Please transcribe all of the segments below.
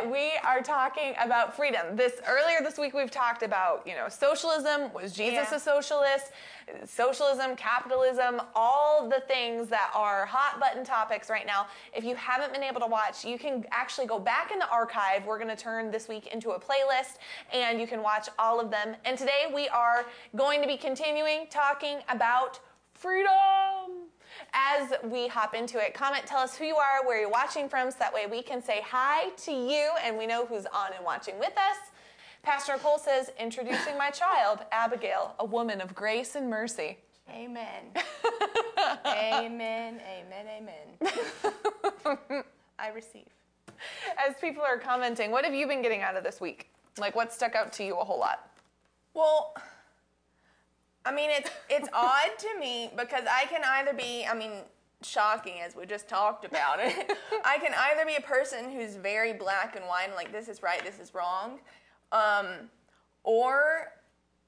but we are talking about freedom. This earlier this week we've talked about, you know, socialism, was Jesus Yeah. a socialist? Socialism, capitalism, all the things that are hot button topics right now. If you haven't been able to watch, you can actually go back in the archive. We're going to turn this week into a playlist and you can watch all of them. And today we are going to be continuing talking about freedom. As we hop into it, comment, tell us who you are, where you're watching from, so that way we can say hi to you and we know who's on and watching with us. Pastor Nicole says, introducing my child, Abigail, a woman of grace and mercy. Amen. amen. Amen. Amen. I receive. As people are commenting, what have you been getting out of this week? Like, what stuck out to you a whole lot? Well, I mean, it's it's odd to me because I can either be, I mean, shocking as we just talked about it. I can either be a person who's very black and white and like this is right, this is wrong, um, or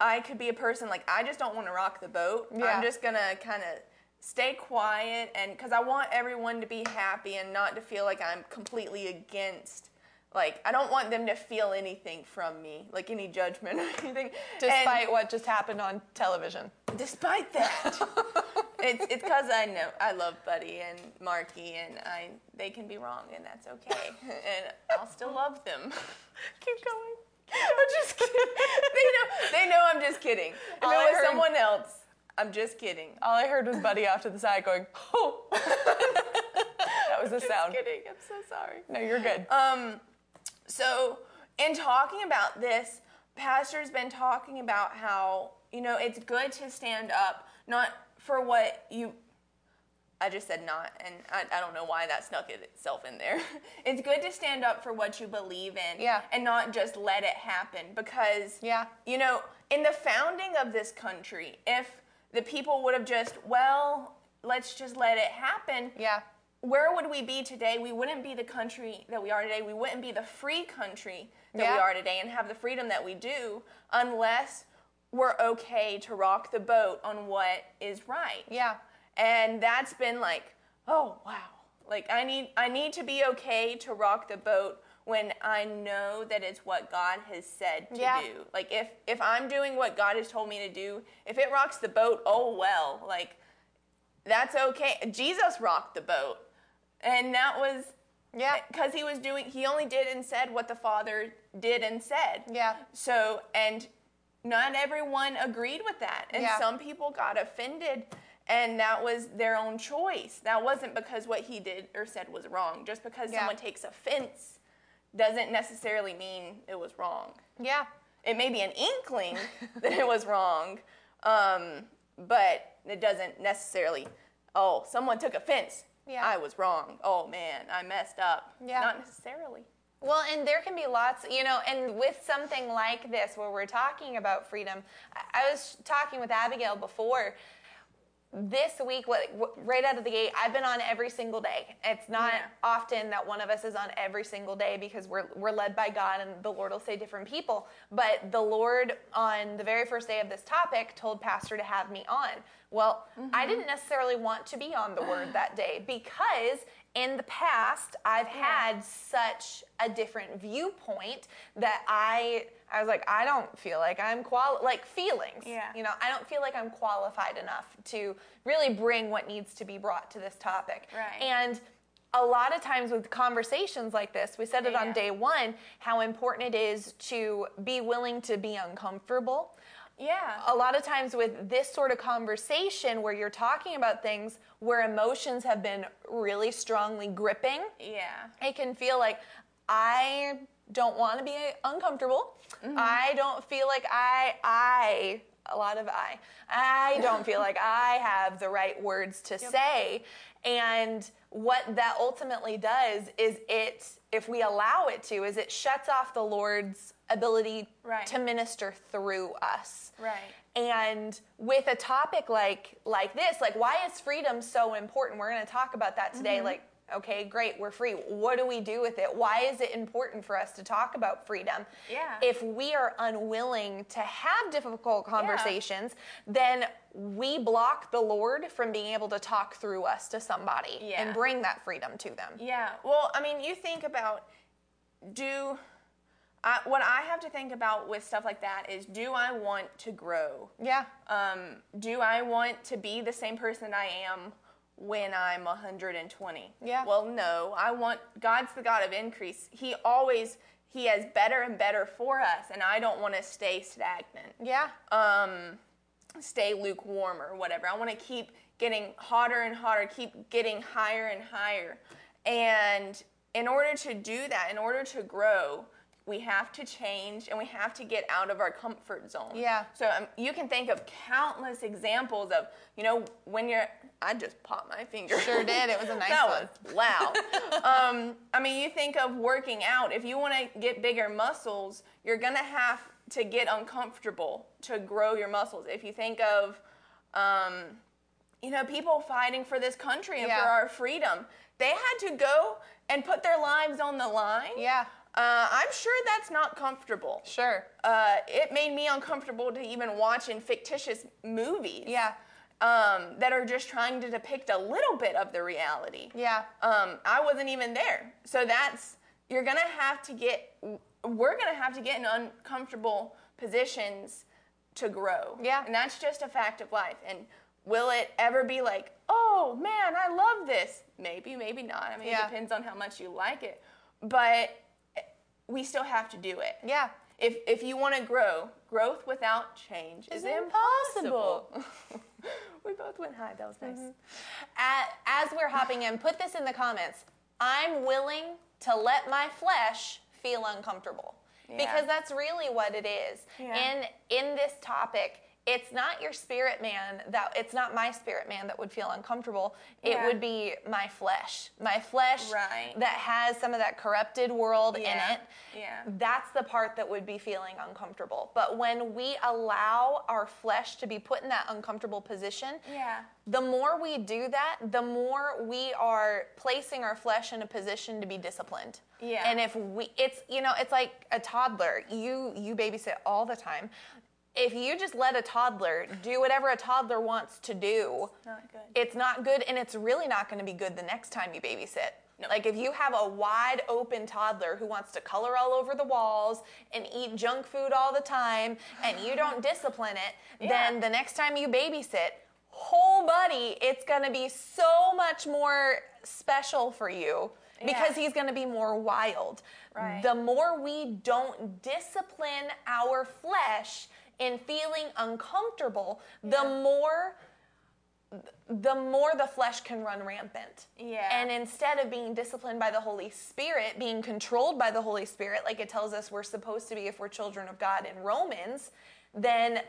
I could be a person like I just don't want to rock the boat. Yeah. I'm just gonna kind of stay quiet and because I want everyone to be happy and not to feel like I'm completely against. Like I don't want them to feel anything from me, like any judgment or anything. And- Despite what just happened on television. despite that, it's it's because I know I love Buddy and Marky, and I they can be wrong, and that's okay, and I'll still love them. Keep going. I'm just kidding. they know they know I'm just kidding. If All I it was heard- someone else, I'm just kidding. All I heard was Buddy off to the side going, oh. that was the sound. Just sound. kidding. I'm so sorry. No, you're good. Um, so in talking about this, Pastor's been talking about how you know it's good to stand up, not for what you. I just said not, and I, I don't know why that snuck itself in there. It's good to stand up for what you believe in, Yeah. and not just let it happen. Because Yeah. you know, in the founding of this country, if the people would have just well, let's just let it happen, yeah. Where would we be today? We wouldn't be the country that we are today. We wouldn't be the free country that we are today and have the freedom that we do unless we're okay to rock the boat on what is right. Yeah. And that's been like, oh wow. Like I need I need to be okay to rock the boat when I know that it's what God has said to Yeah. do. Like if if I'm doing what God has told me to do, if it rocks the boat, oh well. Like that's okay. Jesus rocked the boat. And that was Yeah. because he was doing he only did and said what the father did and said Yeah. so and not everyone agreed with that and Yeah. some people got offended and that was their own choice that wasn't because what he did or said was wrong just because Yeah. someone takes offense doesn't necessarily mean it was wrong Yeah. it may be an inkling that it was wrong um, but it doesn't necessarily oh someone took offense Yeah. i was wrong oh man i messed up Yeah. not necessarily Well, and there can be lots, you know, and with something like this where we're talking about freedom, I- I was talking with Abigail before. This week, right out of the gate, I've been on every single day. It's not Yeah. often that one of us is on every single day because we're, we're led by God and the Lord will say different people. But the Lord, on the very first day of this topic, told Pastor to have me on. Well, I mm-hmm. didn't necessarily want to be on the word that day because in the past I've had such a different viewpoint that I I was like I don't feel like I'm qual like feelings. Yeah. You know, I don't feel like I'm qualified enough to really bring what needs to be brought to this topic. Right. And a lot of times with conversations like this, we said it on day one, how important it is to be willing to be uncomfortable yeah a lot of times with this sort of conversation where you're talking about things where emotions have been really strongly gripping, yeah it can feel like I don't want to be uncomfortable. Mm-hmm. I don't feel like I I a lot of I. I don't feel like I have the right words to say. And what that ultimately does is it if we allow it to is it shuts off the Lord's ability Right. to minister through us. Right. And with a topic like like this, like why is freedom so important? We're going to talk about that today. Mm-hmm. Like, okay, great, we're free. What do we do with it? Why is it important for us to talk about freedom? Yeah. If we are unwilling to have difficult conversations, then we block the Lord from being able to talk through us to somebody Yeah. and bring that freedom to them. Yeah. Well, I mean, you think about do I, what I have to think about with stuff like that is do I want to grow? Yeah. Um, do I want to be the same person I am when I'm 120? Yeah. Well, no. I want God's the God of increase. He always he has better and better for us, and I don't want to stay stagnant. Yeah. Um, stay lukewarm or whatever. I want to keep getting hotter and hotter, keep getting higher and higher. And in order to do that, in order to grow, we have to change and we have to get out of our comfort zone. Yeah. So um, you can think of countless examples of, you know, when you're, I just popped my finger. Sure did. It was a nice that one. was loud. um, I mean, you think of working out. If you want to get bigger muscles, you're going to have to get uncomfortable to grow your muscles. If you think of, um, you know, people fighting for this country and Yeah. for our freedom, they had to go and put their lives on the line. Yeah. Uh, I'm sure that's not comfortable. Sure. Uh, it made me uncomfortable to even watch in fictitious movies. Yeah. Um, that are just trying to depict a little bit of the reality. Yeah. Um, I wasn't even there. So that's, you're gonna have to get, we're gonna have to get in uncomfortable positions to grow. Yeah. And that's just a fact of life. And will it ever be like, oh man, I love this? Maybe, maybe not. I mean, Yeah. it depends on how much you like it. But we still have to do it. Yeah. If, if you want to grow, growth without change is Is impossible. impossible. we both went high. That was nice. Mm-hmm. A- As we're hopping in, put this in the comments. I'm willing to let my flesh feel uncomfortable. Yeah. Because that's really what it is. Yeah. In in this topic, it's not your spirit man that it's not my spirit man that would feel uncomfortable. It would be my flesh. My flesh Right. that has some of that corrupted world Yeah. in it. Yeah. That's the part that would be feeling uncomfortable. But when we allow our flesh to be put in that uncomfortable position, Yeah. the more we do that, the more we are placing our flesh in a position to be disciplined. Yeah. And if we it's you know, it's like a toddler. You you babysit all the time. If you just let a toddler do whatever a toddler wants to do, Not good. it's not good and it's really not going to be good the next time you babysit. No. Like if you have a wide open toddler who wants to color all over the walls and eat junk food all the time and you don't discipline it, Yeah. then the next time you babysit, whole buddy, it's going to be so much more special for you because Yeah. he's going to be more wild. Right. The more we don't discipline our flesh in feeling uncomfortable, the more the more the flesh can run rampant. Yeah. And instead of being disciplined by the Holy Spirit, being controlled by the Holy Spirit, like it tells us we're supposed to be if we're children of God in Romans, then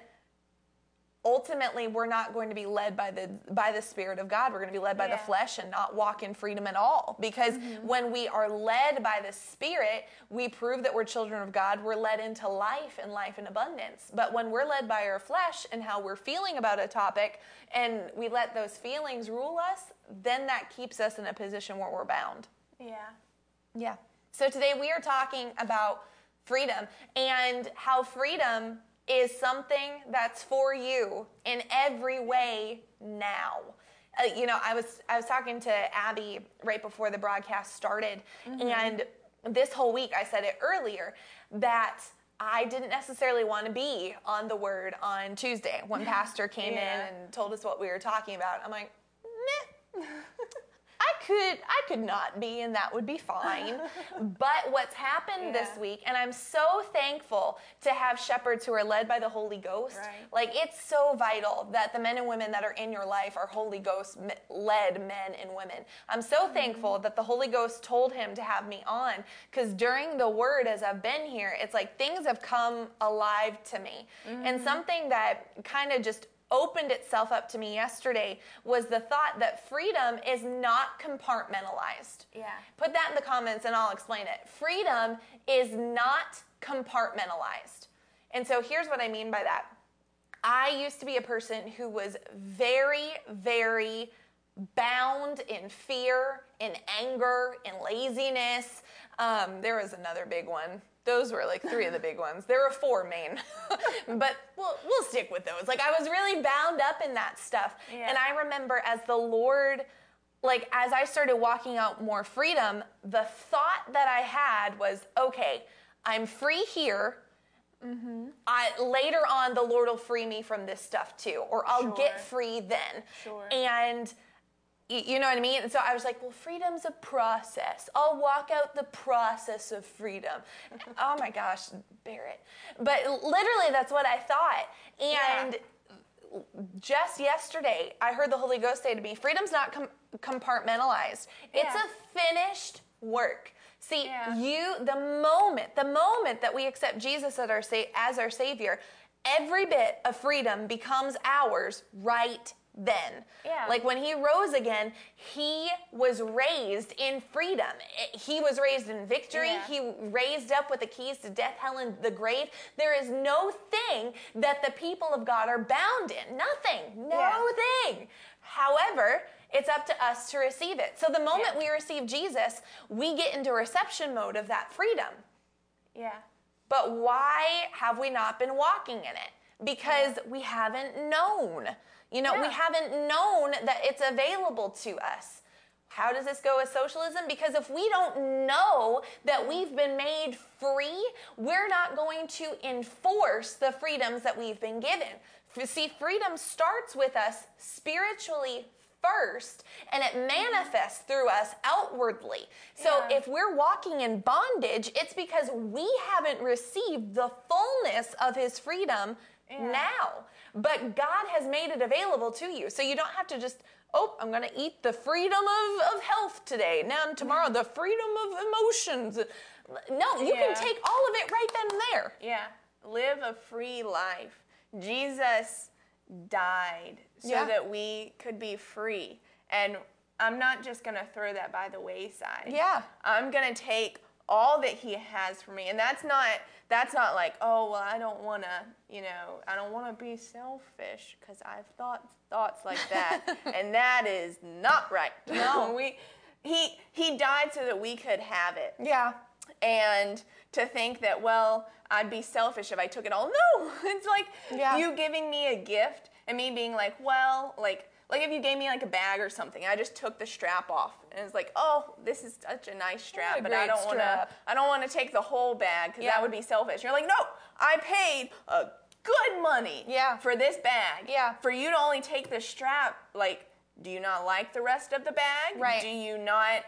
ultimately we're not going to be led by the by the spirit of god we're going to be led by the Yeah. Mm-hmm. flesh and not walk in freedom at all because when we are led by the spirit we prove that we're children of god we're led into life and life in abundance but when we're led by our flesh and how we're feeling about a topic and we let those feelings rule us then that keeps us in a position where we're bound Yeah. yeah. So today we are talking about freedom and how freedom is something that's for you in every way now. Uh, you know, I was I was talking to Abby right before the broadcast started, and this whole week I said it earlier that I didn't necessarily want to be on the word on Tuesday when Pastor came Yeah. in and told us what we were talking about. I'm like, meh. I could I could not be and that would be fine. but what's happened this week and I'm so thankful to have shepherds who are led by the Holy Ghost. Right. Like it's so vital that the men and women that are in your life are Holy Ghost led men and women. I'm so mm-hmm. thankful that the Holy Ghost told him to have me on cuz during the word as I've been here it's like things have come alive to me. And mm-hmm. something that kind of just opened itself up to me yesterday was the thought that freedom is not compartmentalized. Yeah. Put that in the comments and I'll explain it. Freedom is not compartmentalized. And so here's what I mean by that. I used to be a person who was very, very bound in fear, in anger, in laziness. Um, there was another big one. Those were like three of the big ones. There were four main, but we'll, we'll stick with those. Like I was really bound up in that stuff. Yeah. And I remember as the Lord like as I started walking out more freedom, the thought that I had was, okay, I'm free here. Mm-hmm. I, later on, the Lord will free me from this stuff too, or I'll Sure. get free then. Sure. And you know what I mean? And so I was like, well, freedom's a process. I'll walk out the process of freedom. oh my gosh, Barrett. But literally, that's what I thought. And just yesterday, I heard the Holy Ghost say to me, freedom's not com- compartmentalized. It's a finished work. See, Yeah. you, the moment, the moment that we accept Jesus as our, sa- as our Savior, every bit of freedom becomes ours right then. Yeah. Like when he rose again, he was raised in freedom. Eh, he was raised in victory. Yeah. He raised up with the keys to death, hell, and the grave. There is no thing that the people of God are bound in. Nothing. No Yeah. thing. However, it's up to us to receive it. So the moment Yeah. we receive Jesus, we get into reception mode of that freedom. Yeah. But why have we not been walking in it? Because we haven't known. You know, we haven't known that it's available to us. How does this go with socialism? Because if we don't know that we've been made free, we're not going to enforce the freedoms that we've been given. See, freedom starts with us spiritually first and it mm-hmm. manifests through us outwardly. So Yeah. if we're walking in bondage, it's because we haven't received the fullness of his freedom Yeah. now. But God has made it available to you. So you don't have to just, oh, I'm going to eat the freedom of, of health today. Now and tomorrow, the freedom of emotions. No, you Yeah. can take all of it right then and there. Yeah. Live a free life. Jesus died so Yeah. that we could be free. And I'm not just going to throw that by the wayside. Yeah. I'm going to take all that he has for me. And that's not that's not like, oh, well, I don't want to, you know, I don't want to be selfish cuz I've thought thoughts like that. and that is not right. No. we he he died so that we could have it Yeah. and to think that well i'd be selfish if i took it all no it's like Yeah. you giving me a gift and me being like well like like if you gave me like a bag or something i just took the strap off and it's like oh this is such a nice strap a but i don't want to i don't want to take the whole bag because Yeah. that would be selfish you're like no i paid a good money Yeah. for this bag Yeah. for you to only take the strap like do you not like the rest of the bag Right. do you not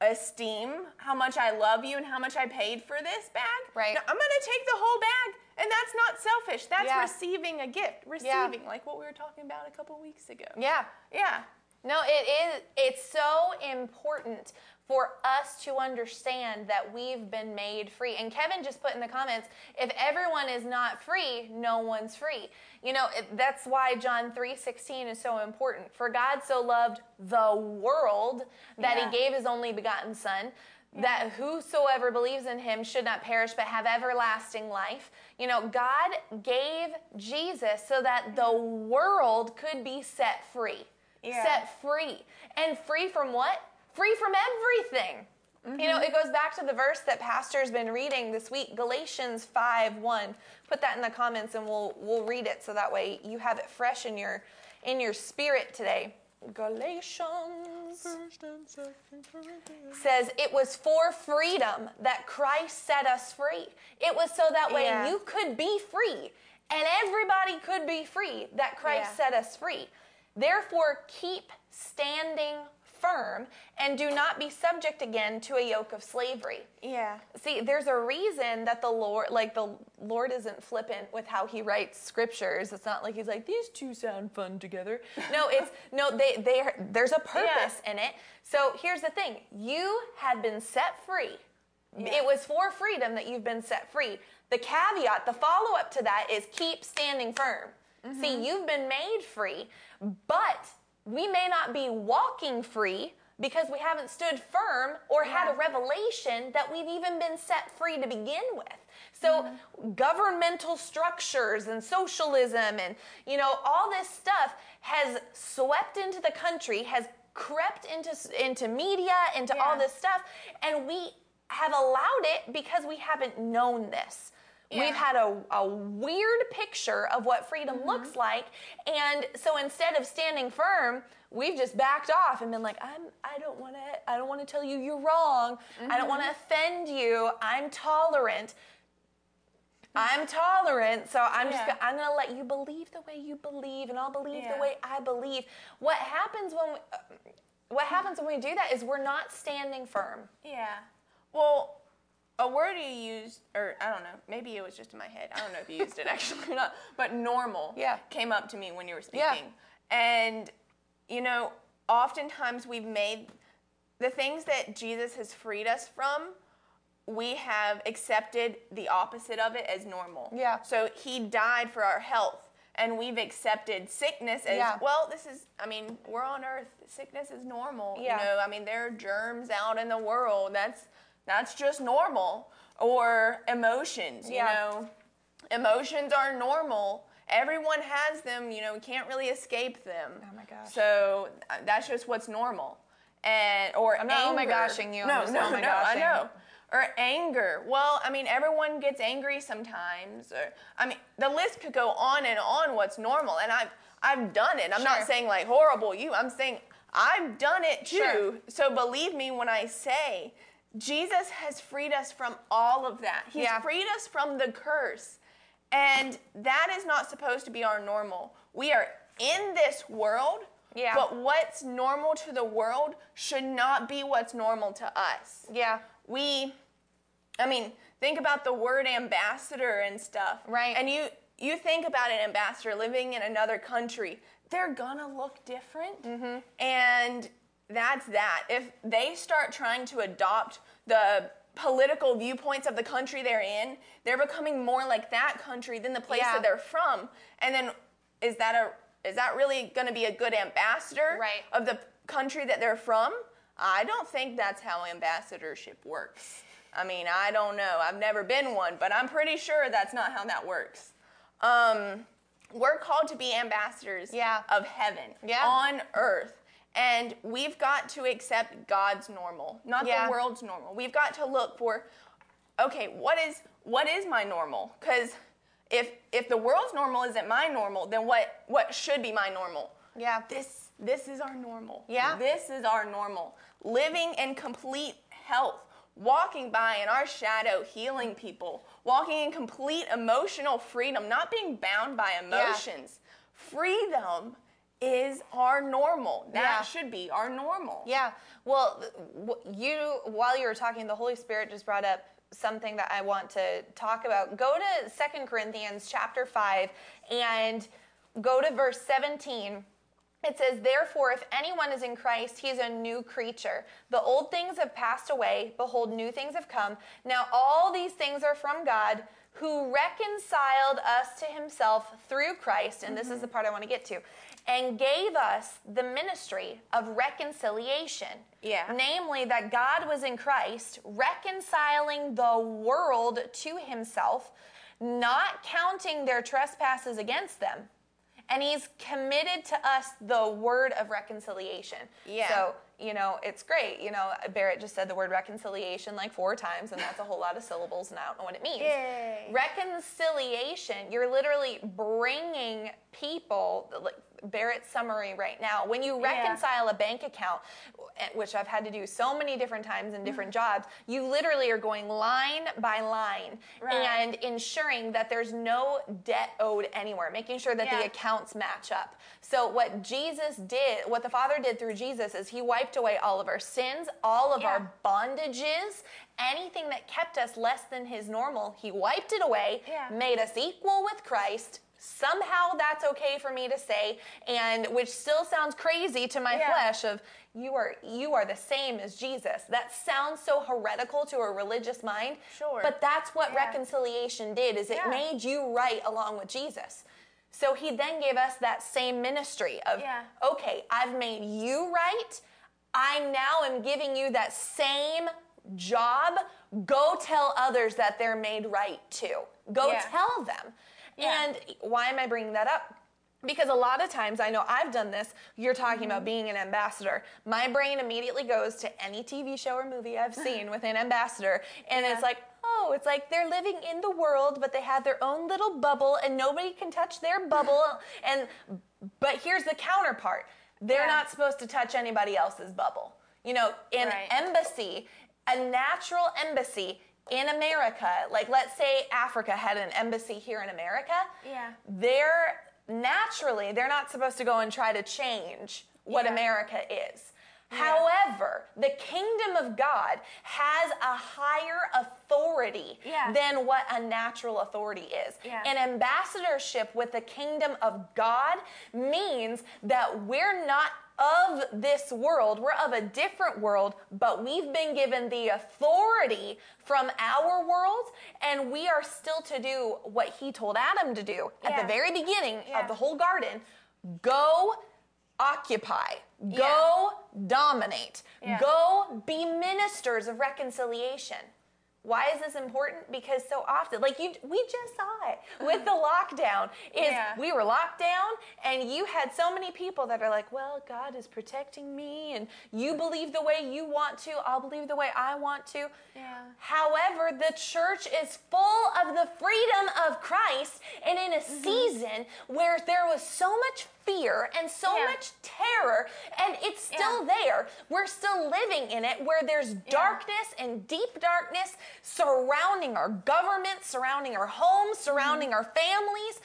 esteem how much I love you and how much I paid for this bag. Right. No, I'm gonna take the whole bag, and that's not selfish. That's Yeah. receiving a gift. Receiving, like what we were talking about a couple weeks ago. Yeah. Yeah. No, it is. It's so important for us to understand that we've been made free. And Kevin just put in the comments, if everyone is not free, no one's free. You know, it, that's why John 3:16 is so important. For God so loved the world that Yeah. he gave his only begotten son that whosoever believes in him should not perish but have everlasting life. You know, God gave Jesus so that the world could be set free Yeah. set free. And free from what? Free from everything. You know, mm-hmm. it goes back to the verse that Pastor's been reading this week, Galatians 5 1. Put that in the comments and we'll we'll read it so that way you have it fresh in your in your spirit today. Galatians says it was for freedom that Christ set us free. It was so that way Yeah. you could be free and everybody could be free that Christ Yeah. set us free. Therefore, keep standing firm and do not be subject again to a yoke of slavery. Yeah. See, there's a reason that the Lord, like the Lord isn't flippant with how he writes scriptures. It's not like he's like, these two sound fun together. No, it's, no, they, they, are- there's a purpose in it. So here's the thing. You have been set free. It was for freedom that you've been set free. The caveat, the follow up to that is keep standing firm. See, mm-hmm. you've been made free, but we may not be walking free because we haven't stood firm or had a revelation that we've even been set free to begin with. So mm-hmm. governmental structures and socialism and you know all this stuff has swept into the country, has crept into into media, into all this stuff and we have allowed it because we haven't known this. Yeah. We've had a, a weird picture of what freedom Mm-hmm. looks like. And so instead of standing firm, we've just backed off and been like, I'm I don't wanna I don't wanna tell you you're wrong. I don't wanna Mm-hmm. offend you. I'm tolerant. I'm tolerant, so I'm just Yeah. gonna, I'm gonna let you believe the way you believe, and I'll believe Yeah. the way I believe. What happens when we, what happens when we do that is we're not standing firm. Yeah. Well, a word you used, or I don't know, maybe it was just in my head. I don't know if you used it actually or not, but normal Yeah. came up to me when you were Yeah. speaking. And, you know, oftentimes we've made the things that Jesus has freed us from, we have accepted the opposite of it as normal. Yeah. So he died for our health. And we've accepted sickness as Yeah. well. This is, I mean, we're on earth. Sickness is normal. Yeah. You know, I mean, there are germs out in the world. That's that's just normal. Or emotions, you Yeah. know, emotions are normal. Everyone has them. You know, we can't really escape them. Oh my gosh. So uh, that's just what's normal. And or I'm not oh my anger. goshing you, I'm No, just no, oh my no. I know. Or anger. Well, I mean, everyone gets angry sometimes. Or I mean, the list could go on and on. What's normal? And I've I've done it. I'm Sure. not saying like horrible you. I'm saying I've done it too. Sure. So believe me when I say Jesus has freed us from all of that. He's Yeah. freed us from the curse. And that is not supposed to be our normal. We are in this world, Yeah. but what's normal to the world should not be what's normal to us. Yeah. We I mean, think about the word ambassador and stuff. Right. And you you think about an ambassador living in another country, they're gonna look different. Mm-hmm. And that's that. If they start trying to adopt the political viewpoints of the country they're in, they're becoming more like that country than the place Yeah. that they're from. And then is that a is that really going to be a good ambassador Right. of the country that they're from? I don't think that's how ambassadorship works. I mean, I don't know. I've never been one, but I'm pretty sure that's not how that works. Um, we're called to be ambassadors Yeah. of heaven Yeah. on earth. And we've got to accept God's normal, not Yeah. the world's normal. We've got to look for, okay, what is what is my normal? Because if if the world's normal isn't my normal, then what what should be my normal? Yeah. This this is our normal. Yeah. This is our normal. Living in complete health, walking by in our shadow, healing people, walking in complete emotional freedom, not being bound by emotions. Yeah. Freedom is our normal. That Yeah. should be our normal. Yeah. Well, you while you were talking, the Holy Spirit just brought up something that I want to talk about. Go to Second Corinthians chapter 5 and go to verse 17. It says, Therefore, if anyone is in Christ, he is a new creature. The old things have passed away. Behold, new things have come. Now, all these things are from God, who reconciled us to himself through Christ. And this is mm-hmm. the part I want to get to. And gave us the ministry of reconciliation. Yeah. Namely, that God was in Christ, reconciling the world to himself, not counting their trespasses against them. And he's committed to us the word of reconciliation. Yeah. So, you know, it's great. You know, Barrett just said the word reconciliation like four times, and that's a whole lot of syllables, and I don't know what it means. Yay. Reconciliation, you're literally bringing people, like Barrett's summary right now. When you Yeah. reconcile a bank account, eh, which I've had to do so many different times in different jobs, you literally are going line by line Right. and ensuring that there's no debt owed anywhere, making sure that the accounts match up. So, what Jesus did, what the Father did through Jesus, is He wiped away all of our sins, all of Yeah. our bondages, anything that kept us less than His normal. He wiped it away, Yeah. made us equal with Christ. Somehow that's okay for me to say, and which still sounds crazy to my Yeah. flesh of you are you are the same as Jesus. That sounds so heretical to a religious mind. Sure. But that's what reconciliation did is it made you right along with Jesus. So he then gave us that same ministry of Yeah. okay, I've made you right. I now am giving you that same job. Go tell others that they're made right too. Go Yeah. tell them. Yeah. And why am I bringing that up? Because a lot of times I know I've done this. You're talking about mm-hmm. being an ambassador. My brain immediately goes to any TV show or movie I've seen with an ambassador, and Yeah. it's like, oh, it's like they're living in the world, but they have their own little bubble and nobody can touch their bubble. and but here's the counterpart. They're Yeah. not supposed to touch anybody else's bubble. You know, in Right. embassy, a natural embassy in America, like let's say Africa had an embassy here in America, Yeah. they're naturally they're not supposed to go and try to change what Yeah. America is. However, the kingdom of God has a higher authority Yeah. than what a natural authority is. Yeah. An ambassadorship with the kingdom of God means that we're not of this world, we're of a different world, but we've been given the authority from our world, and we are still to do what he told Adam to do at the very beginning Yeah. of the whole garden go occupy, go dominate, Yeah. go be ministers of reconciliation. Why is this important? Because so often, like you, we just saw it with the lockdown. Is Yeah. we were locked down, and you had so many people that are like, "Well, God is protecting me, and you believe the way you want to. I'll believe the way I want to." Yeah. However, the church is full of the freedom of Christ, and in a Mm-hmm. season where there was so much fear and so Yeah. much terror, and it's still Yeah. there. We're still living in it where there's darkness and deep darkness surrounding our government, surrounding our homes, surrounding Mm-hmm. our families.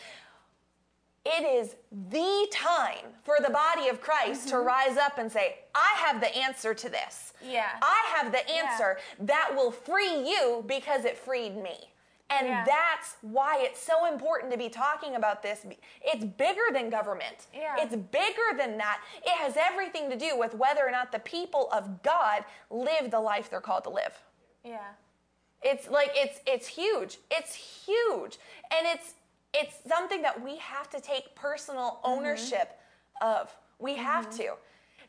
It is the time for the body of Christ to rise up and say, I have the answer to this. Mm-hmm. Yeah. I have the answer that will free you because it freed me. And Yeah. that's why it's so important to be talking about this. It's bigger than government. Yeah. It's bigger than that. It has everything to do with whether or not the people of God live the life they're called to live. Yeah. It's like it's it's huge. It's huge. And it's it's something that we have to take personal mm-hmm. ownership of. We have mm-hmm. to.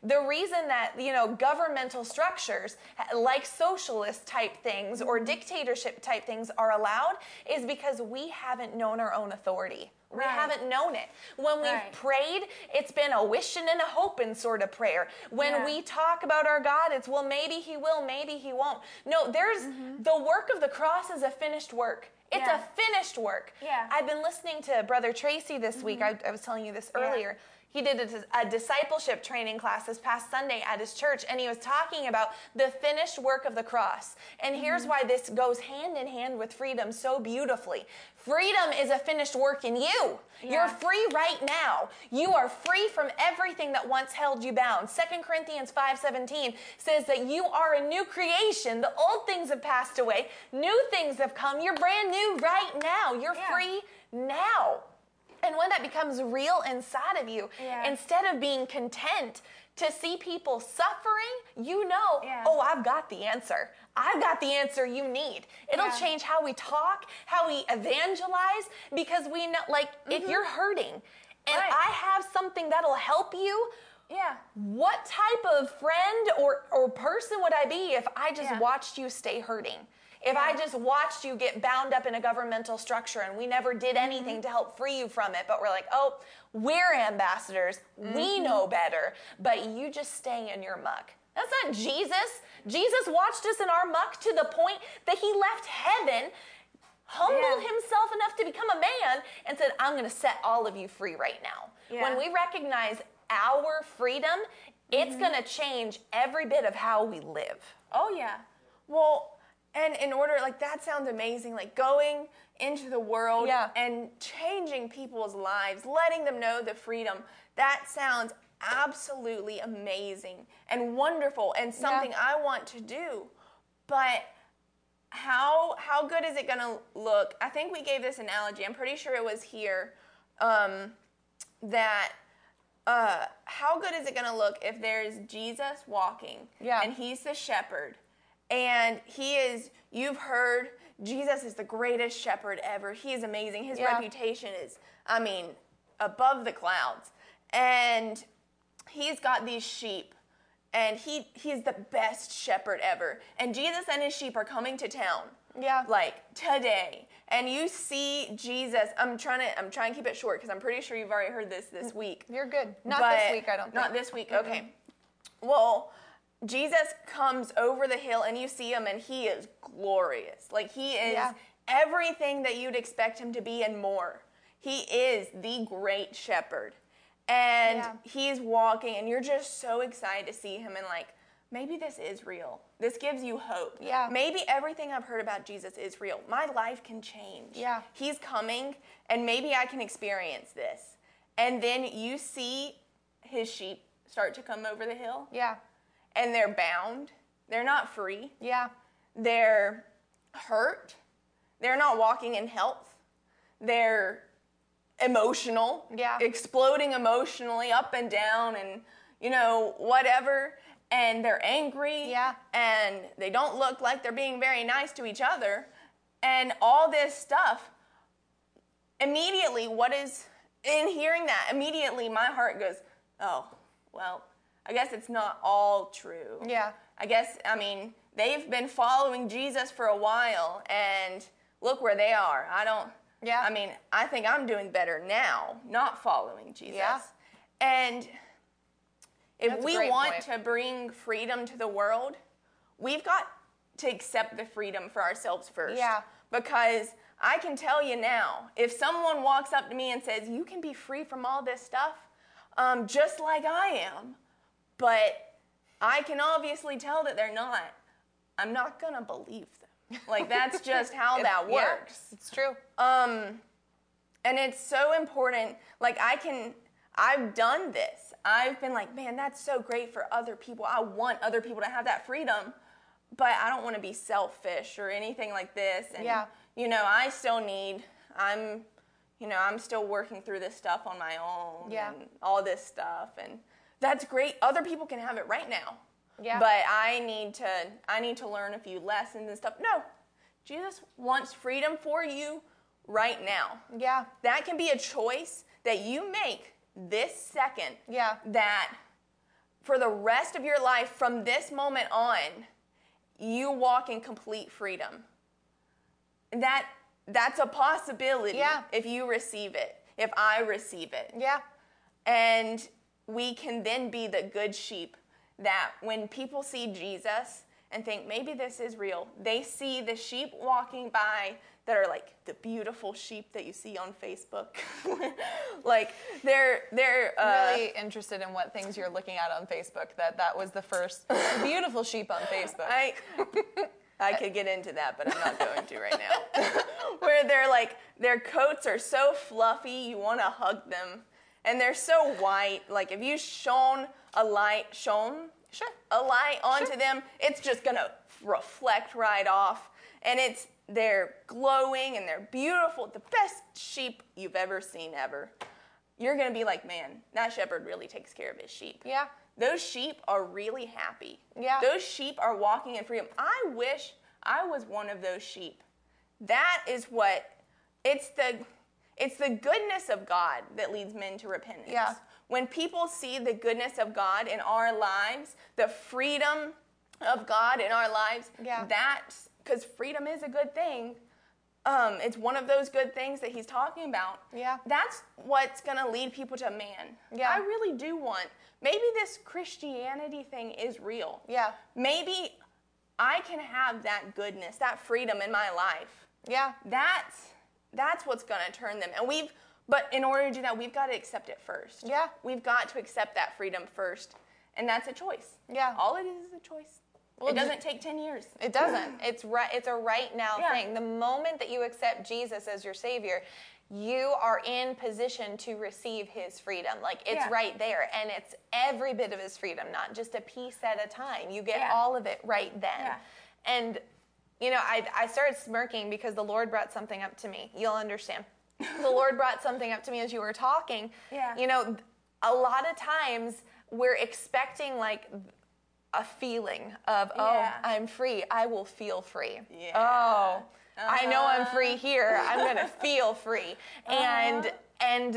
The reason that, you know, governmental structures like socialist type things or dictatorship type things are allowed is because we haven't known our own authority. We Right. haven't known it. When we've Right. prayed, it's been a wishing and a hoping sort of prayer. When Yeah. we talk about our God, it's well, maybe He will, maybe He won't. No, there's the work of the cross is a finished work. It's Mm-hmm. Yeah. a finished work. Yeah. Mm-hmm. I've been listening to Brother Tracy this week. I, I was telling you this Yeah. He did a, a discipleship training class this past Sunday at his church, and he was talking about the finished work of the cross. And here's Mm-hmm. why this goes hand in hand with freedom so beautifully. Freedom is a finished work in you. You're free right now. You are free from everything that once held you bound. 2 Corinthians 5:17 says that you are a new creation. The old things have passed away. New things have come. You're brand new right now. You're Yeah. free now. And when that becomes real inside of you, Yeah. instead of being content to see people suffering, you know, Yeah. oh, I've got the answer. I've got the answer you need. It'll Yeah. change how we talk, how we evangelize, because we know, like, if you're hurting and Mm-hmm. Right. I have something that'll help you, Yeah. what type of friend or, or person would I be if I just Yeah. watched you stay hurting? If I just watched you get bound up in a governmental structure and we never did Mm-hmm. anything to help free you from it, but we're like, oh, we're ambassadors, Mm-hmm. we know better, but you just stay in your muck. That's not Jesus. Jesus watched us in our muck to the point that he left heaven, humbled Yeah. himself enough to become a man, and said, I'm going to set all of you free right now. Yeah. When we recognize our freedom, it's Mm-hmm. going to change every bit of how we live. Oh yeah. Well, and in order like that sounds amazing. Like going into the world Yeah. and changing people's lives, letting them know the freedom. That sounds absolutely amazing and wonderful and something I want to do. But how how good is it going to look? I think we gave this analogy. I'm pretty sure it was here um, that uh, how good is it going to look if there's Jesus walking Yeah. and he's the shepherd and he is you've heard Jesus is the greatest shepherd ever. He is amazing. His Yeah. reputation is I mean above the clouds. And he's got these sheep and he he's the best shepherd ever. And Jesus and his sheep are coming to town. Yeah. Like today. And you see Jesus. I'm trying to I'm trying to keep it short because I'm pretty sure you've already heard this this mm, week. You're good. Not But- this week, I don't think. Not this week. Okay. Well, Jesus comes over the hill and you see him and he is glorious. Like he is Yeah. everything that you'd expect him to be and more. He is the great shepherd. And Yeah. he's walking and you're just so excited to see him and like maybe this is real. This gives you hope. Yeah. Maybe everything I've heard about Jesus is real. My life can change. Yeah. He's coming and maybe I can experience this. And then you see his sheep start to come over the hill Yeah. And they're bound. They're not free. Yeah. They're hurt. They're not walking in health. They're emotional. Yeah. Exploding emotionally up and down and, you know, whatever. And they're angry. Yeah. And they don't look like they're being very nice to each other. And all this stuff. Immediately, what is, in hearing that, immediately my heart goes, oh, well, I guess it's not all true. Yeah. I guess, I mean, they've been following Jesus for a while and look where they are. I don't, Yeah. I mean, I think I'm doing better now, not following Jesus. Yeah. And if That's we want point. to bring freedom to the world, we've got to accept the freedom for ourselves first. Yeah. Because I can tell you now, if someone walks up to me and says, You can be free from all this stuff, um, just like I am, but I can obviously tell that they're not, I'm not to believe them. Like, that's just how that Yeah, works. it's true. Um, and it's so important. Like I can, I've done this. I've been like, man, that's so great for other people. I want other people to have that freedom, but I don't want to be selfish or anything like this. And Yeah. you know, I still need. I'm, you know, I'm still working through this stuff on my own. Yeah. And all this stuff, and that's great. Other people can have it right now. Yeah. But I need to. I need to learn a few lessons and stuff. No, Jesus wants freedom for you right now. Yeah. That can be a choice that you make this second. Yeah. That for the rest of your life, from this moment on, you walk in complete freedom. That that's a possibility Yeah. if you receive it, if I receive it. Yeah. And we can then be the good sheep that when people see Jesus and think maybe this is real, they see the sheep walking by that are like the beautiful sheep that you see on Facebook. like they're they're uh, really interested in what things you're looking at on Facebook. That that was the first beautiful sheep on Facebook. I I could get into that, but I'm not going to right now. Where they're like their coats are so fluffy, you want to hug them, and they're so white. Like if you shone a light, shone Sure. a light onto Sure. them, it's just gonna reflect right off, and it's they're glowing and they're beautiful. The best sheep you've ever seen ever. You're gonna be like, man, that shepherd really takes care of his sheep. Yeah. Those sheep are really happy. Yeah. Those sheep are walking in freedom. I wish I was one of those sheep. That is what it's the it's the goodness of God that leads men to repentance. Yeah. When people see the goodness of God in our lives, the freedom of God in our lives, Yeah. that's because freedom is a good thing. Um, it's one of those good things that he's talking about. Yeah. That's what's going to lead people to man. Yeah. I really do want. Maybe this Christianity thing is real. Yeah. Maybe I can have that goodness, that freedom in my life. Yeah. That's that's what's going to turn them. And we've but in order to do that, we've got to accept it first. Yeah. We've got to accept that freedom first. And that's a choice. Yeah. All it is is a choice. Well, it doesn't take 10 years. It doesn't. It's right. It's a right now Yeah. thing. The moment that you accept Jesus as your Savior, you are in position to receive His freedom. Like it's Yeah. right there, and it's every bit of His freedom, not just a piece at a time. You get Yeah. all of it right then. Yeah. And you know, I I started smirking because the Lord brought something up to me. You'll understand. the Lord brought something up to me as you were talking. Yeah. You know, a lot of times we're expecting like a feeling of oh Yeah. i'm free i will feel free Yeah. oh i know i'm Uh-huh. free here i'm gonna feel free Uh-huh. and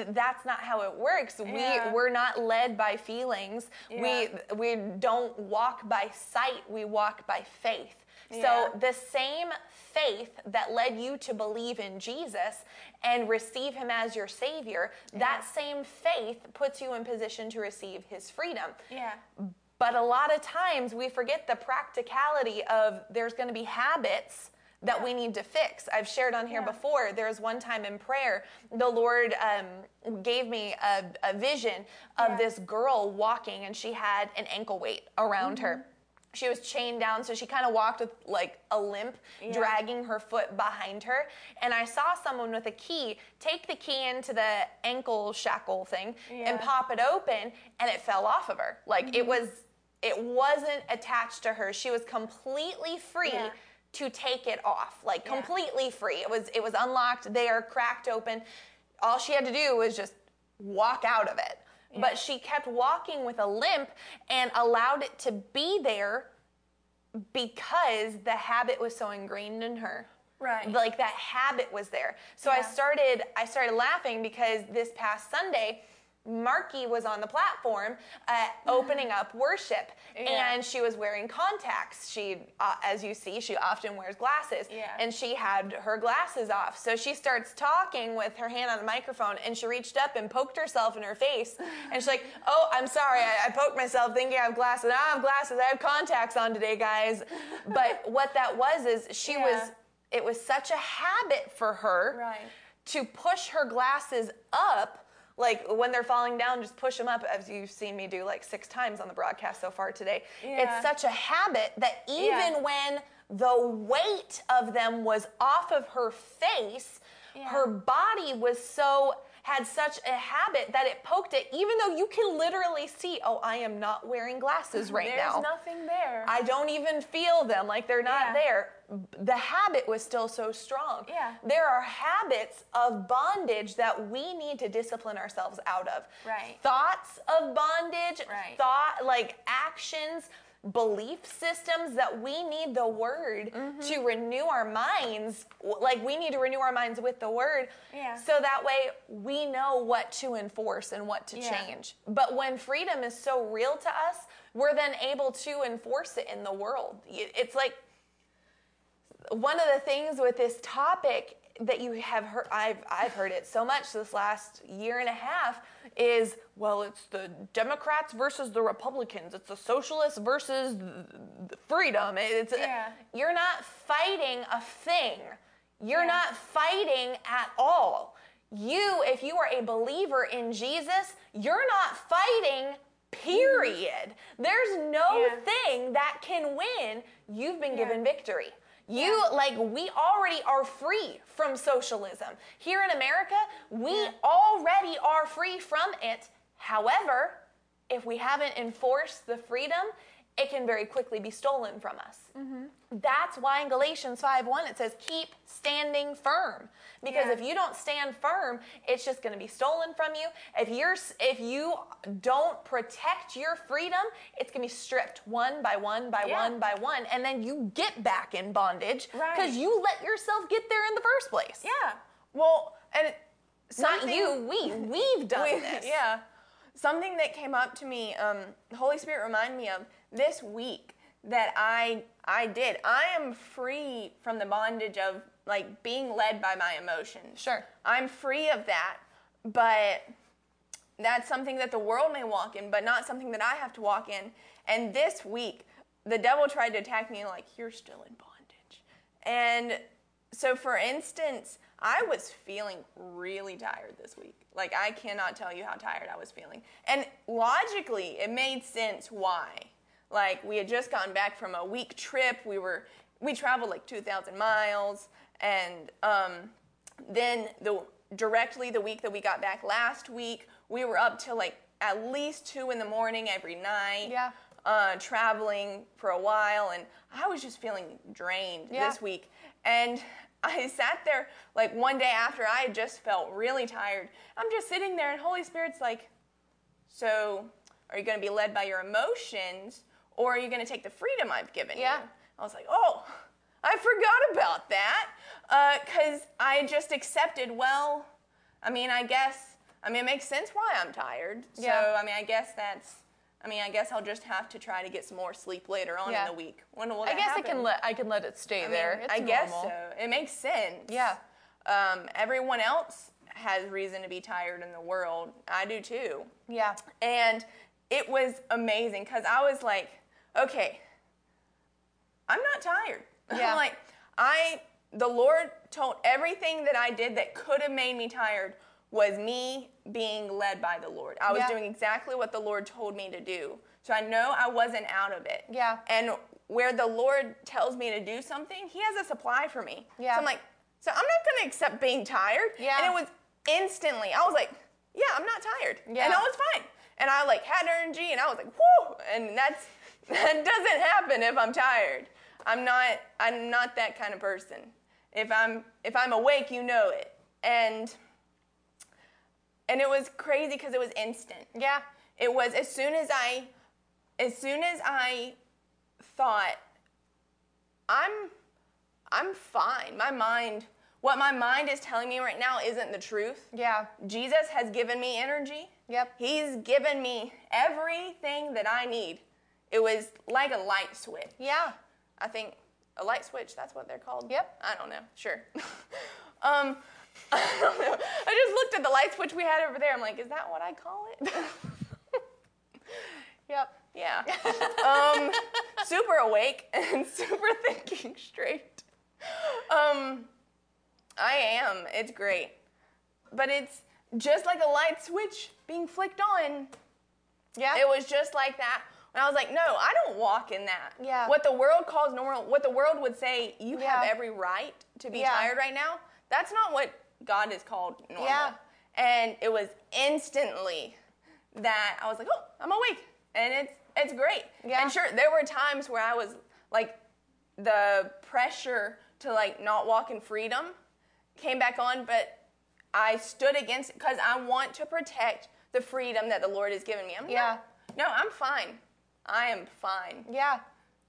that's not how it works Yeah. we we're not led by feelings we Yeah. we don't walk by sight we walk by faith Yeah. so the same faith that led you to believe in Jesus and receive him as your savior that same faith puts you in position to receive his freedom Yeah. But a lot of times we forget the practicality of there's going to be habits that we need to fix. I've shared on here Yeah. before. There was one time in prayer, the Lord um, gave me a, a vision of Yeah. this girl walking, and she had an ankle weight around Mm-hmm. her. She was chained down, so she kind of walked with like a limp, Yeah. dragging her foot behind her. And I saw someone with a key take the key into the ankle shackle thing and pop it open, and it fell off of her. Like Mm-hmm. it was, it wasn't attached to her. She was completely free Yeah. To take it off, like Yeah. completely free. It was it was unlocked there, cracked open. All she had to do was just walk out of it. But she kept walking with a limp and allowed it to be there because the habit was so ingrained in her. Right. Like that habit was there. So I started I started laughing because this past Sunday Marky was on the platform uh, opening up worship, Yeah. and she was wearing contacts. She, uh, as you see, she often wears glasses, Yeah. and she had her glasses off. So she starts talking with her hand on the microphone, and she reached up and poked herself in her face, and she's like, "Oh, I'm sorry, I, I poked myself thinking I have glasses. I don't have glasses. I have contacts on today, guys." But what that was is she Yeah. was. It was such a habit for her Right. to push her glasses up like when they're falling down just push them up as you've seen me do like six times on the broadcast so far today Yeah. it's such a habit that even Yeah. when the weight of them was off of her face Yeah. her body was so had such a habit that it poked it even though you can literally see oh i am not wearing glasses right There's now There's nothing there. I don't even feel them like they're not Yeah. there. The habit was still so strong. Yeah. There are habits of bondage that we need to discipline ourselves out of. Right. Thoughts of bondage, Right. thought like actions, belief systems that we need the word Mm-hmm. to renew our minds. Like we need to renew our minds with the word. Yeah. So that way we know what to enforce and what to Yeah. change. But when freedom is so real to us, we're then able to enforce it in the world. It's like one of the things with this topic that you have heard I've I've heard it so much this last year and a half is well it's the Democrats versus the Republicans it's the socialists versus freedom it's Yeah. you're not fighting a thing you're Yeah. not fighting at all you if you are a believer in Jesus you're not fighting period there's no Yeah. thing that can win you've been Yeah. given victory you like we already are free from socialism. Here in America, we Yeah. already are free from it. However, if we haven't enforced the freedom, it can very quickly be stolen from us. Mm-hmm. That's why in Galatians 5:1 it says keep standing firm. Because Yeah. if you don't stand firm, it's just going to be stolen from you. If you're if you don't protect your freedom, it's going to be stripped one by one by Yeah. one by one and then you get back in bondage Right. because you let yourself get there in the first place. Yeah. Well, and Not you, we. We've done We- this. Yeah. Something that came up to me, um, the Holy Spirit reminded me of this week that I I did. I am free from the bondage of like being led by my emotions. Sure. I'm free of that, but that's something that the world may walk in, but not something that I have to walk in. And this week, the devil tried to attack me like, you're still in bondage. And so, for instance, I was feeling really tired this week. Like, I cannot tell you how tired I was feeling. And logically, it made sense why. Like, we had just gotten back from a week trip. We were, we traveled like 2,000 miles. And, um, then the directly the week that we got back last week, we were up till like at least two in the morning every night. Yeah. Uh, traveling for a while, and I was just feeling drained Yeah. this week. And I sat there like one day after I had just felt really tired. I'm just sitting there, and Holy Spirit's like, "So, are you going to be led by your emotions, or are you going to take the freedom I've given you? Yeah. you?" I was like, "Oh, I forgot about that," because I just accepted. Well, I mean, I guess. I mean, it makes sense why I'm tired. So, Yeah. I mean, I guess that's. I mean, I guess I'll just have to try to get some more sleep later on Yeah. in the week. When will that I guess I can let I can let it stay I mean, there. It's I guess normal. so. It makes sense. Yeah. Um, everyone else has reason to be tired in the world. I do too. Yeah. And it was amazing because I was like, okay, I'm not tired. Yeah. I'm like, I, the Lord told everything that I did that could have made me tired was me being led by the Lord. I was Yeah. doing exactly what the Lord told me to do. So I know I wasn't out of it. Yeah. And where the Lord tells me to do something, He has a supply for me. Yeah. So I'm like, so I'm not going to accept being tired. Yeah. And it was instantly, I was like, yeah, I'm not tired. Yeah. And I was fine. And I like had energy and I was like, whoo. And that's, that doesn't happen if I'm tired. I'm not, I'm not that kind of person. If I'm, if I'm awake, you know it. And, and it was crazy because it was instant. Yeah. It was as soon as I, as soon as I thought, I'm, I'm fine. My mind, what my mind is telling me right now isn't the truth. Yeah. Jesus has given me energy. Yep. He's given me everything that I need. It was like a light switch. Yeah. I think a light switch, that's what they're called. Yep. I don't know. Sure. um, I don't know. I just looked at the light switch we had over there. I'm like, is that what I call it? Yep. yeah. Um, super awake and super thinking straight. Um, I am. It's great. But it's just like a light switch being flicked on. Yeah. It was just like that. And I was like, no, I don't walk in that. Yeah. What the world calls normal, what the world would say, you have every right to be Yeah. tired right now, that's not what God is called normal. Yeah. And it was instantly that I was like, oh, I'm awake. And it's it's great. Yeah. And sure, there were times where I was like the pressure to like not walk in freedom came back on, but I stood against it because I want to protect the freedom that the Lord has given me. I'm Yeah. no, I'm fine. I am fine. Yeah.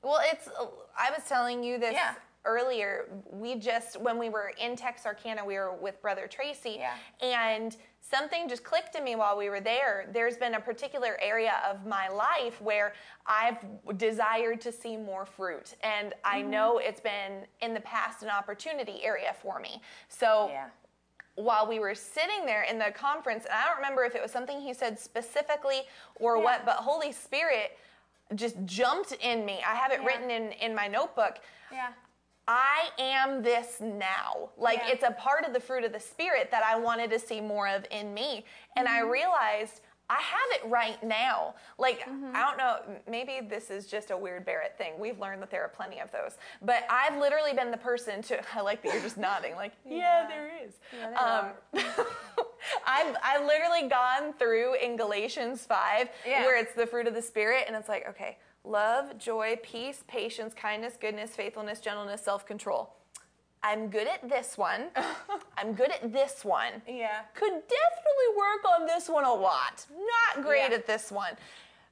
Well, it's, I was telling you this Yeah. earlier. We just, when we were in Texarkana, we were with Brother Tracy. Yeah. And something just clicked in me while we were there. There's been a particular area of my life where I've desired to see more fruit. And I Mm-hmm. know it's been in the past an opportunity area for me. So, Yeah. while we were sitting there in the conference, and I don't remember if it was something he said specifically or Yeah. what, but Holy Spirit just jumped in me. I have it Yeah. written in, in my notebook. Yeah. I am this now. Like Yeah. it's a part of the fruit of the Spirit that I wanted to see more of in me. And Mm-hmm. I realized I have it right now. Like, Mm-hmm. I don't know, maybe this is just a weird Barrett thing. We've learned that there are plenty of those. But I've literally been the person to, I like that you're just nodding, like, yeah, Yeah. there is. Yeah, there um, I've, I've literally gone through in Galatians 5 Yeah. where it's the fruit of the Spirit, and it's like, okay, love, joy, peace, patience, kindness, goodness, faithfulness, gentleness, self control. I'm good at this one. I'm good at this one. Yeah. Could definitely work on this one a lot. Not great Yeah. at this one.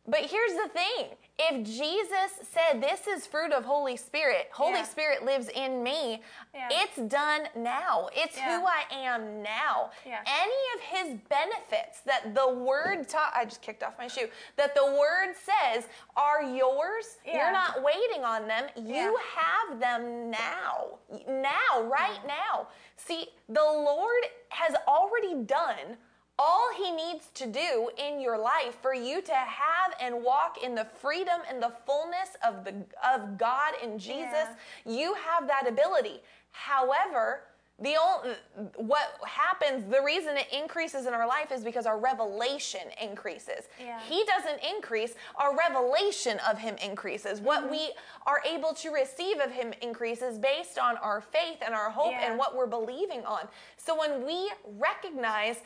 But here's the thing if Jesus said, This is fruit of Holy Spirit, Holy Yeah. Spirit lives in me, Yeah. it's done now. It's Yeah. who I am now. Any of his benefits that the word taught, I just kicked off my shoe, that the word says are yours, you're not waiting on them. You have them now. Now, right now. See, the Lord has already done all he needs to do in your life for you to have and walk in the freedom and the fullness of the of God in Jesus. Yeah. You have that ability. However, the only, what happens, the reason it increases in our life is because our revelation increases. Yeah. He doesn't increase, our revelation of him increases. What Mm-hmm. we are able to receive of him increases based on our faith and our hope Yeah. and what we're believing on. So when we recognize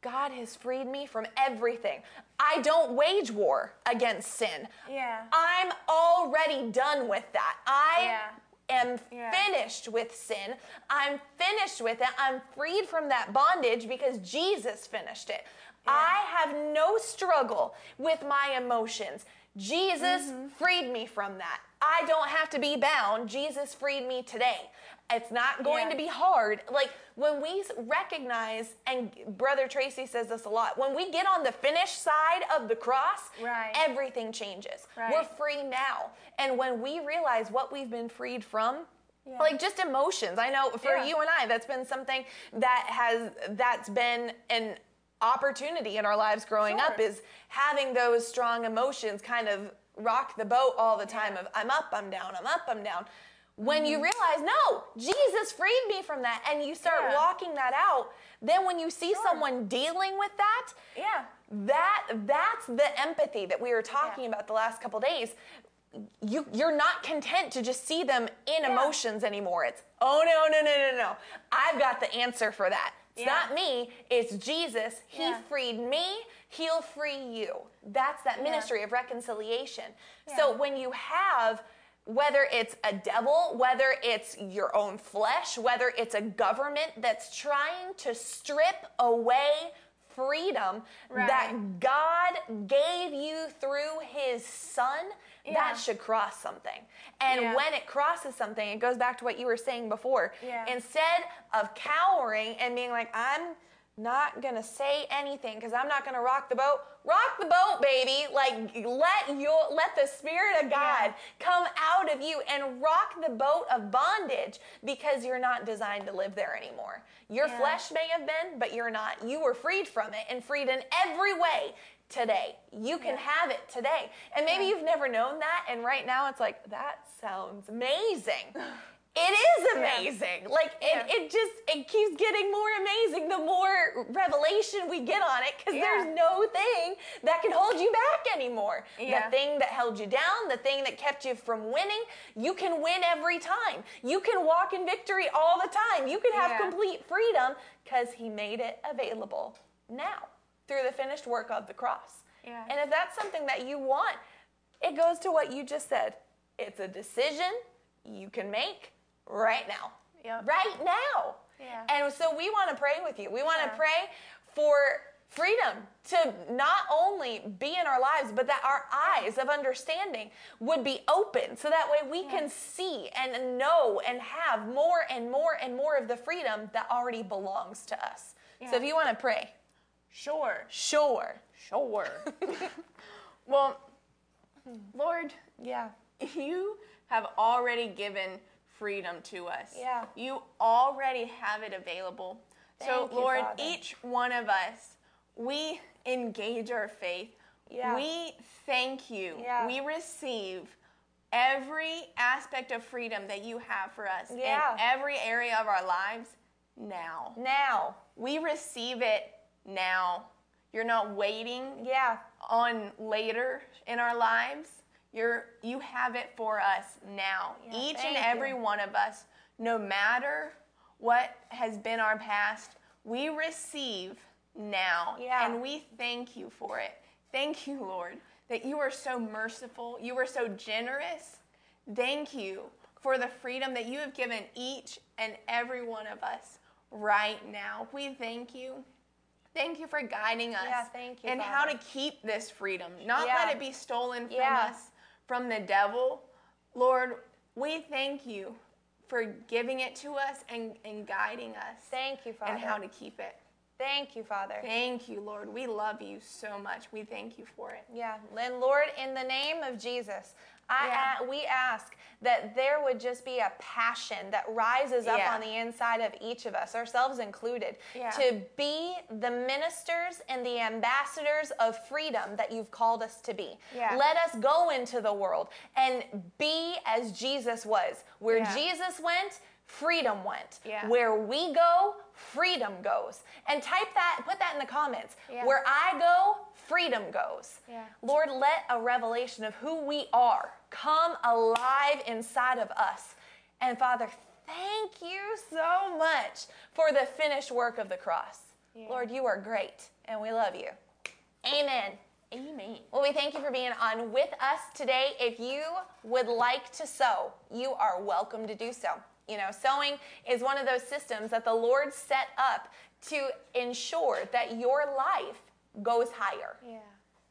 God has freed me from everything. I don't wage war against sin. Yeah. I'm already done with that. I Yeah. am Yeah. finished with sin. I'm finished with it. I'm freed from that bondage because Jesus finished it. I have no struggle with my emotions. Jesus Mm-hmm. freed me from that. I don't have to be bound. Jesus freed me today. It's not going Yeah. to be hard. Like when we recognize, and Brother Tracy says this a lot, when we get on the finish side of the cross, Right. everything changes. Right. We're free now. And when we realize what we've been freed from, Yeah. like just emotions. I know for Yeah. you and I, that's been something that has that's been an opportunity in our lives growing up is having those strong emotions kind of rock the boat all the time Yeah. of I'm up, I'm down, I'm up, I'm down. When you mm-hmm. realize, no, Jesus freed me from that, and you start Yeah. walking that out, then when you see Sure. someone dealing with that, Yeah. that that's the empathy that we were talking Yeah. about the last couple days. You you're not content to just see them in Yeah. emotions anymore. It's oh no no no no no. I've got the answer for that. It's not me. It's jesus. He freed me. He'll free you. That's that ministry of reconciliation. So when you have whether it's a devil, whether it's your own flesh, whether it's a government that's trying to strip away freedom that God gave you through his son, Yeah. that should cross something. And Yeah. when it crosses something, it goes back to what you were saying before. Yeah. Instead of cowering and being like, I'm not gonna say anything because I'm not gonna rock the boat. Rock the boat, baby. Like let your let the spirit of God Yeah. come out of you and rock the boat of bondage because you're not designed to live there anymore. Your Yeah. flesh may have been, but you're not. You were freed from it and freed in every way today. You can Yeah. have it today. And maybe you've never known that and right now it's like that sounds amazing. It is amazing. Like it, Yeah. it just it keeps getting more amazing the more revelation we get on it because Yeah. there's no thing that can hold you back anymore. Yeah. The thing that held you down, the thing that kept you from winning, you can win every time. You can walk in victory all the time. You can have Yeah. complete freedom because he made it available now through the finished work of the cross. Yeah. And if that's something that you want, it goes to what you just said. It's a decision you can make right now. Yep. Right now. Yeah. And so we want to pray with you. We want to Yeah. pray for freedom to not only be in our lives, but that our eyes of understanding would be open so that way we can see and know and have more and more and more of the freedom that already belongs to us. So if you want to pray, Sure. sure. Sure. well, Lord, Yeah. you have already given freedom to us. Yeah. You already have it available. so, you, Lord, Father. each one of us, we engage our faith. Yeah. We thank you. Yeah. We receive every aspect of freedom that you have for us Yeah. in every area of our lives now. Now. We receive it now. You're not waiting Yeah. on later in our lives. You're you have it for us now. Yeah, Each and every you. one of us, no matter what has been our past, we receive now. Yeah. And we thank you for it. Thank you, Lord, that you are so merciful. You are so generous. Thank you for the freedom that you have given each and every one of us right now. We thank you. Thank you for guiding us Yeah, thank you, and how to keep this freedom, not Yeah. let it be stolen from Yeah. us from the devil. Lord, we thank you for giving it to us and, and guiding us Thank you, Father. and how to keep it. Thank you, Father. Thank you, Lord. We love you so much. We thank you for it. Yeah, and Lord, in the name of Jesus, I Yeah. a- we ask that there would just be a passion that rises up Yeah. on the inside of each of us, ourselves included, Yeah. to be the ministers and the ambassadors of freedom that you've called us to be. Yeah. Let us go into the world and be as Jesus was. Where. Jesus went, freedom went. Yeah. Where we go, freedom goes. And type that, put that in the comments. Yeah. Where I go, freedom goes. Yeah. Lord, let a revelation of who we are come alive inside of us. And Father, thank you so much for the finished work of the cross. Yeah. Lord, you are great, and we love you. Amen. Amen. Well, we thank you for being on with us today. If you would like to sow, you are welcome to do so. You know, sowing is one of those systems that the Lord set up to ensure that your life goes higher. Yeah.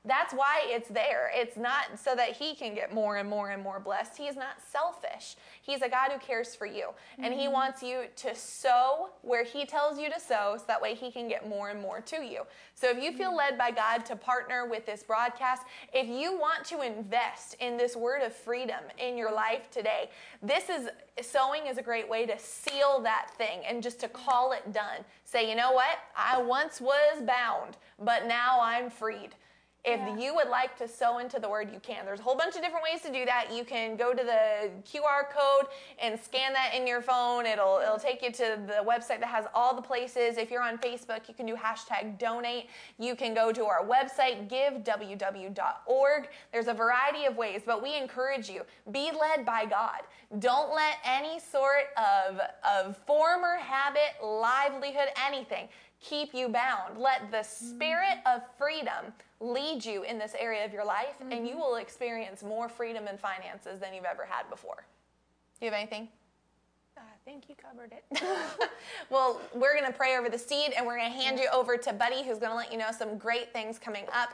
That's why it's there. It's not so that he can get more and more and more blessed. He's not selfish. He's a God who cares for you. Mm-hmm. And he mm-hmm. wants you to sow where he tells you to sow so that way he can get more and more to you. So if you feel mm-hmm. led by God to partner with this broadcast, if you want to invest in this word of freedom in your life today, this is sowing is a great way to seal that thing and just to call it done. Say, you know what? I once was bound, but now I'm freed. If yeah. you would like to sow into the word, you can. There's a whole bunch of different ways to do that. You can go to the QR code and scan that in your phone. It'll it'll take you to the website that has all the places. If you're on Facebook, you can do hashtag donate. You can go to our website, giveww.org. There's a variety of ways, but we encourage you, be led by God. Don't let any sort of, of form or habit, livelihood, anything keep you bound. Let the spirit of freedom lead you in this area of your life, mm-hmm. and you mm-hmm. will experience more freedom and finances than you've ever had before. Do you have anything? I think you covered it. well, we're going to pray over the seed, and we're going to hand you over to Buddy, who's going to let you know some great things coming up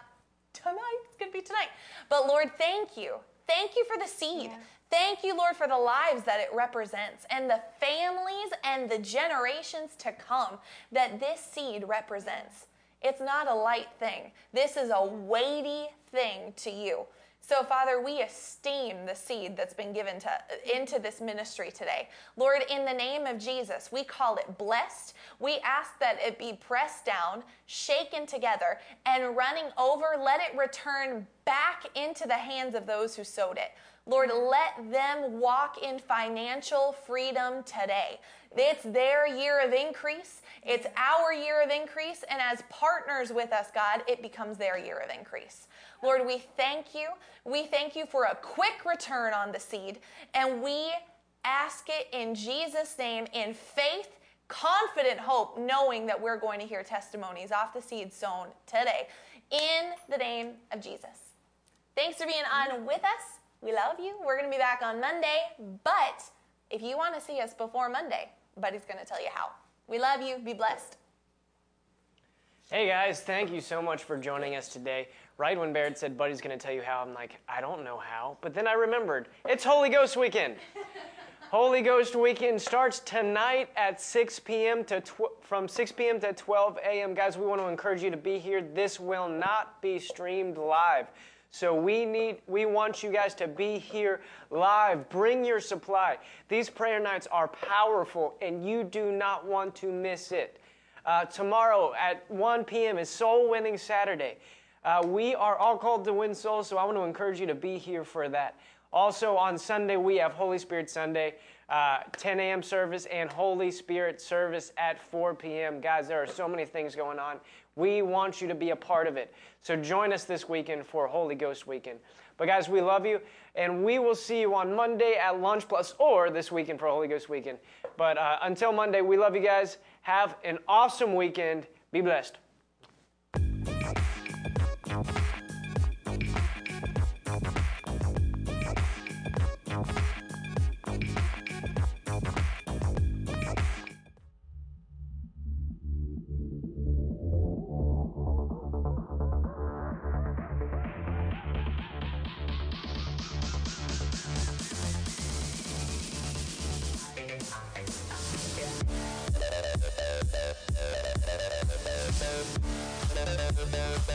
tonight. It's going to be tonight. But Lord, thank you. Thank you for the seed. Yeah. Thank you, Lord, for the lives that it represents and the families and the generations to come that this seed represents. It's not a light thing. This is a weighty thing to you. So, Father, we esteem the seed that's been given to, into this ministry today. Lord, in the name of Jesus, we call it blessed. We ask that it be pressed down, shaken together, and running over. Let it return back into the hands of those who sowed it. Lord, let them walk in financial freedom today. It's their year of increase. It's our year of increase. And as partners with us, God, it becomes their year of increase. Lord, we thank you. We thank you for a quick return on the seed. And we ask it in Jesus' name in faith, confident hope, knowing that we're going to hear testimonies off the seed sown today. In the name of Jesus. Thanks for being on with us. We love you. We're going to be back on Monday. But if you want to see us before Monday, Buddy's going to tell you how. We love you. Be blessed. Hey guys, thank you so much for joining us today. Right when Baird said Buddy's going to tell you how, I'm like, I don't know how. But then I remembered it's Holy Ghost Weekend. Holy Ghost Weekend starts tonight at 6 p.m. to tw- from 6 p.m. to 12 a.m. Guys, we want to encourage you to be here. This will not be streamed live. So we need we want you guys to be here live. Bring your supply. These prayer nights are powerful and you do not want to miss it. Uh, tomorrow at 1 p.m. is Soul Winning Saturday. Uh, we are all called to win souls, so I want to encourage you to be here for that. Also on Sunday, we have Holy Spirit Sunday, uh, 10 a.m. service, and Holy Spirit service at 4 p.m. Guys, there are so many things going on. We want you to be a part of it. So join us this weekend for Holy Ghost Weekend. But guys, we love you, and we will see you on Monday at Lunch Plus or this weekend for Holy Ghost Weekend. But uh, until Monday, we love you guys. Have an awesome weekend. Be blessed.